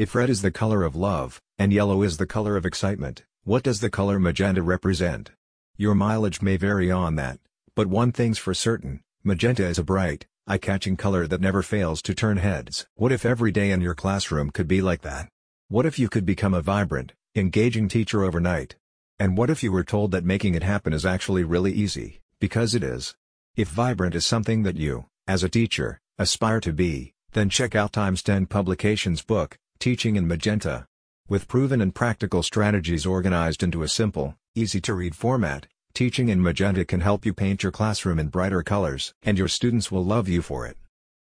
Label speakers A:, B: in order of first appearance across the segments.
A: If red is the color of love, and yellow is the color of excitement, what does the color magenta represent? Your mileage may vary on that, but one thing's for certain, magenta is a bright, eye-catching color that never fails to turn heads. What if every day in your classroom could be like that? What if you could become a vibrant, engaging teacher overnight? And what if you were told that making it happen is actually really easy, because it is? If vibrant is something that you, as a teacher, aspire to be, then check out Times 10 Publications book, Teaching in Magenta. With proven and practical strategies organized into a simple, easy-to-read format, Teaching in Magenta can help you paint your classroom in brighter colors, and your students will love you for it.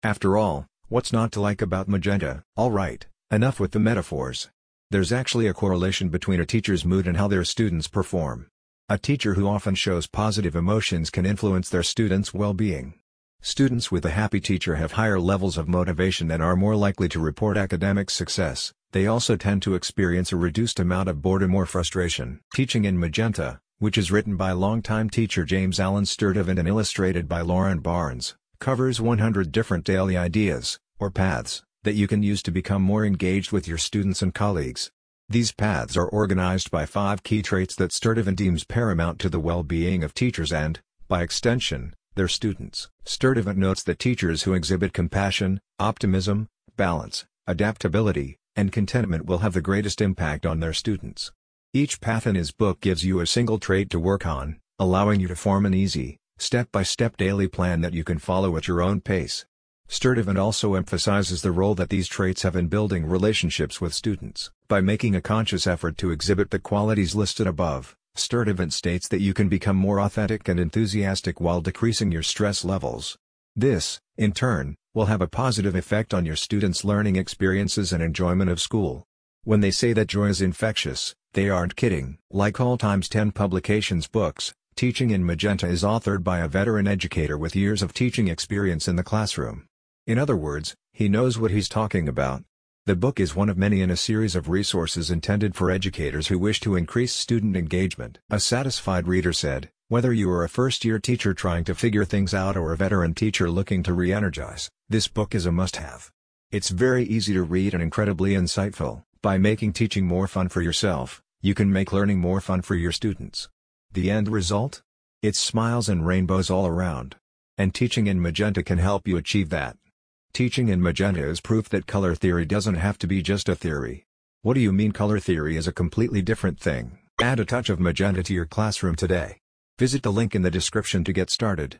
A: After all, what's not to like about magenta? Alright, enough with the metaphors. There's actually a correlation between a teacher's mood and how their students perform. A teacher who often shows positive emotions can influence their students' well-being. Students with a happy teacher have higher levels of motivation and are more likely to report academic success. They also tend to experience a reduced amount of boredom or frustration. Teaching in Magenta, which is written by longtime teacher James Allen Sturdivant and illustrated by Lauren Barnes, covers 100 different daily ideas, or paths, that you can use to become more engaged with your students and colleagues. These paths are organized by five key traits that Sturdivant deems paramount to the well-being of teachers and, by extension, their students. Sturdivant notes that teachers who exhibit compassion, optimism, balance, adaptability, and contentment will have the greatest impact on their students. Each path in his book gives you a single trait to work on, allowing you to form an easy, step-by-step daily plan that you can follow at your own pace. Sturdivant also emphasizes the role that these traits have in building relationships with students. By making a conscious effort to exhibit the qualities listed above, Sturdivant states that you can become more authentic and enthusiastic while decreasing your stress levels. This, in turn, will have a positive effect on your students' learning experiences and enjoyment of school. When they say that joy is infectious, they aren't kidding. Like all Times 10 publications books, Teaching in Magenta is authored by a veteran educator with years of teaching experience in the classroom. In other words, he knows what he's talking about. The book is one of many in a series of resources intended for educators who wish to increase student engagement. A satisfied reader said, whether you are a first-year teacher trying to figure things out or a veteran teacher looking to re-energize, this book is a must-have. It's very easy to read and incredibly insightful. By making teaching more fun for yourself, you can make learning more fun for your students. The end result? It's smiles and rainbows all around. And teaching in magenta can help you achieve that. Teaching in magenta is proof that color theory doesn't have to be just a theory. What do you mean color theory is a completely different thing? Add a touch of magenta to your classroom today. Visit the link in the description to get started.